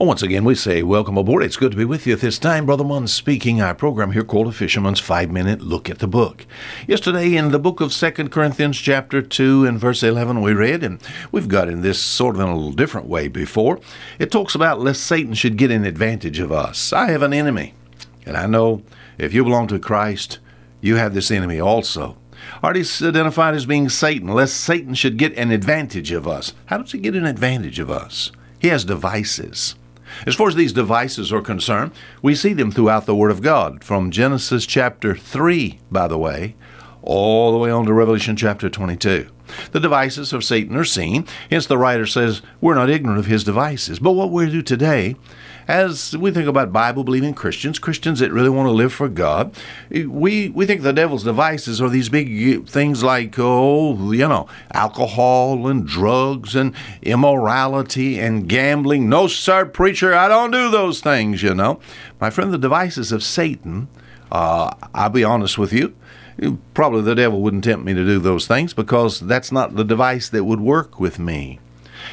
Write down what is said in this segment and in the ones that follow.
Well, once again, we say welcome aboard. It's good to be with you at this time. Brother Munn speaking. Our program here called A Fisherman's Five Minute Look at the Book. Yesterday, in the book of Second Corinthians, chapter 2, and verse 11, we read, and we've got in this sort of in a little different way before. It talks about lest Satan should get an advantage of us. I have an enemy, and I know if you belong to Christ, you have this enemy also. Already identified as being Satan, lest Satan should get an advantage of us. How does he get an advantage of us? He has devices. As far as these devices are concerned, we see them throughout the Word of God, from Genesis chapter 3, by the way, all the way on to Revelation chapter 22. The devices of Satan are seen, hence the writer says we're not ignorant of his devices. But what we do today as we think about Bible believing Christians, Christians that really want to live for God, we, we think the devil's devices are these big things like, oh, you know, alcohol and drugs and immorality and gambling. No, sir, preacher, I don't do those things, you know. My friend, the devices of Satan, uh, I'll be honest with you, probably the devil wouldn't tempt me to do those things because that's not the device that would work with me.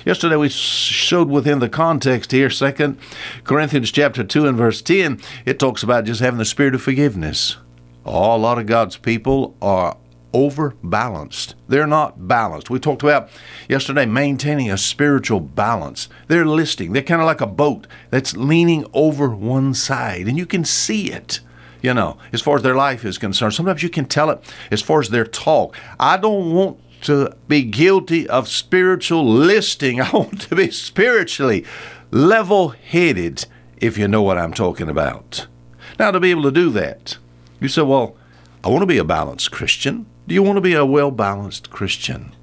Yesterday we showed within the context here, Second Corinthians chapter 2 and verse 10, it talks about just having the spirit of forgiveness. Oh, a lot of God's people are overbalanced. They're not balanced. We talked about yesterday maintaining a spiritual balance. They're listing. They're kind of like a boat that's leaning over one side, and you can see it. You know, as far as their life is concerned, sometimes you can tell it as far as their talk. I don't want to be guilty of spiritual listing. I want to be spiritually level headed, if you know what I'm talking about. Now, to be able to do that, you say, Well, I want to be a balanced Christian. Do you want to be a well balanced Christian?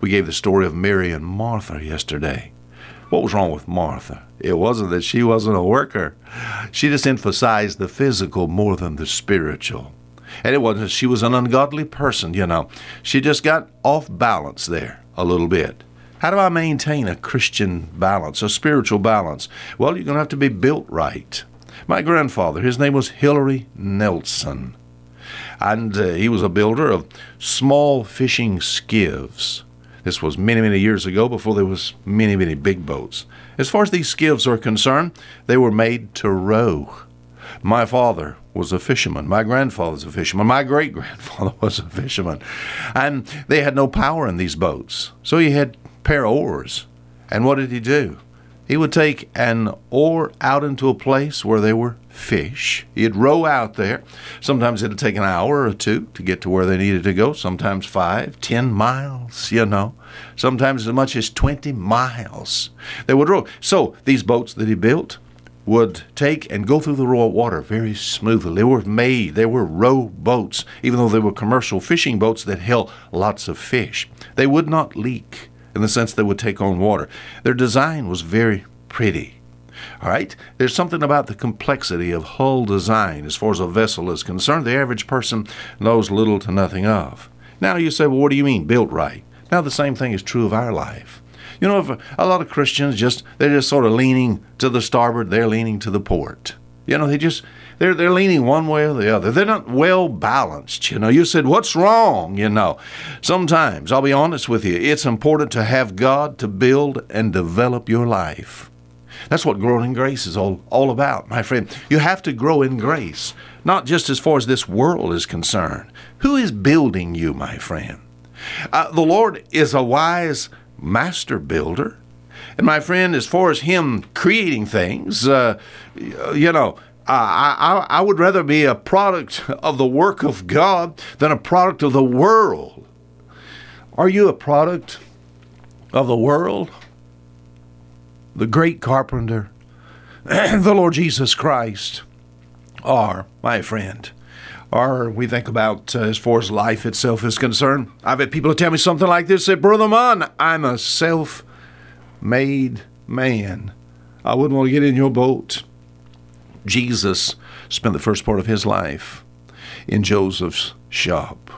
We gave the story of Mary and Martha yesterday. What was wrong with Martha? It wasn't that she wasn't a worker. She just emphasized the physical more than the spiritual. And it wasn't that she was an ungodly person, you know. She just got off balance there a little bit. How do I maintain a Christian balance, a spiritual balance? Well, you're going to have to be built right. My grandfather, his name was Hilary Nelson, and uh, he was a builder of small fishing skiffs. This was many, many years ago before there was many, many big boats. As far as these skiffs are concerned, they were made to row. My father was a fisherman. My grandfather's a fisherman. My great grandfather was a fisherman. And they had no power in these boats. So he had pair of oars. And what did he do? He would take an oar out into a place where there were fish. He'd row out there. Sometimes it'd take an hour or two to get to where they needed to go, sometimes five, ten miles, you know, sometimes as much as 20 miles. They would row. So these boats that he built, would take and go through the raw water very smoothly. They were made, they were row boats, even though they were commercial fishing boats that held lots of fish. They would not leak in the sense they would take on water. Their design was very pretty. All right? There's something about the complexity of hull design as far as a vessel is concerned the average person knows little to nothing of. Now you say, well, what do you mean, built right? Now the same thing is true of our life. You know, if a lot of Christians just they're just sort of leaning to the starboard, they're leaning to the port. You know, they just they're they're leaning one way or the other. They're not well balanced. You know, you said what's wrong. You know, sometimes I'll be honest with you. It's important to have God to build and develop your life. That's what growing in grace is all, all about, my friend. You have to grow in grace, not just as far as this world is concerned. Who is building you, my friend? Uh, the Lord is a wise master builder. And my friend, as far as him creating things, uh, you know, I, I, I would rather be a product of the work of God than a product of the world. Are you a product of the world? The great carpenter, the Lord Jesus Christ, are, my friend, or we think about uh, as far as life itself is concerned. I've had people tell me something like this say, Brother Munn, I'm a self made man. I wouldn't want to get in your boat. Jesus spent the first part of his life in Joseph's shop,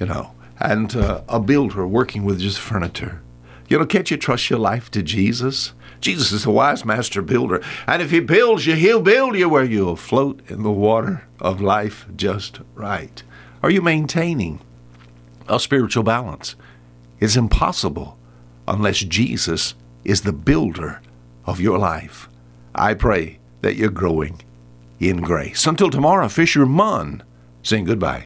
you know, and uh, a builder working with just furniture. You know, can't you trust your life to Jesus? Jesus is a wise master builder. And if he builds you, he'll build you where you'll float in the water of life just right. Are you maintaining a spiritual balance? It's impossible unless Jesus is the builder of your life. I pray that you're growing in grace. Until tomorrow, Fisher Munn saying goodbye.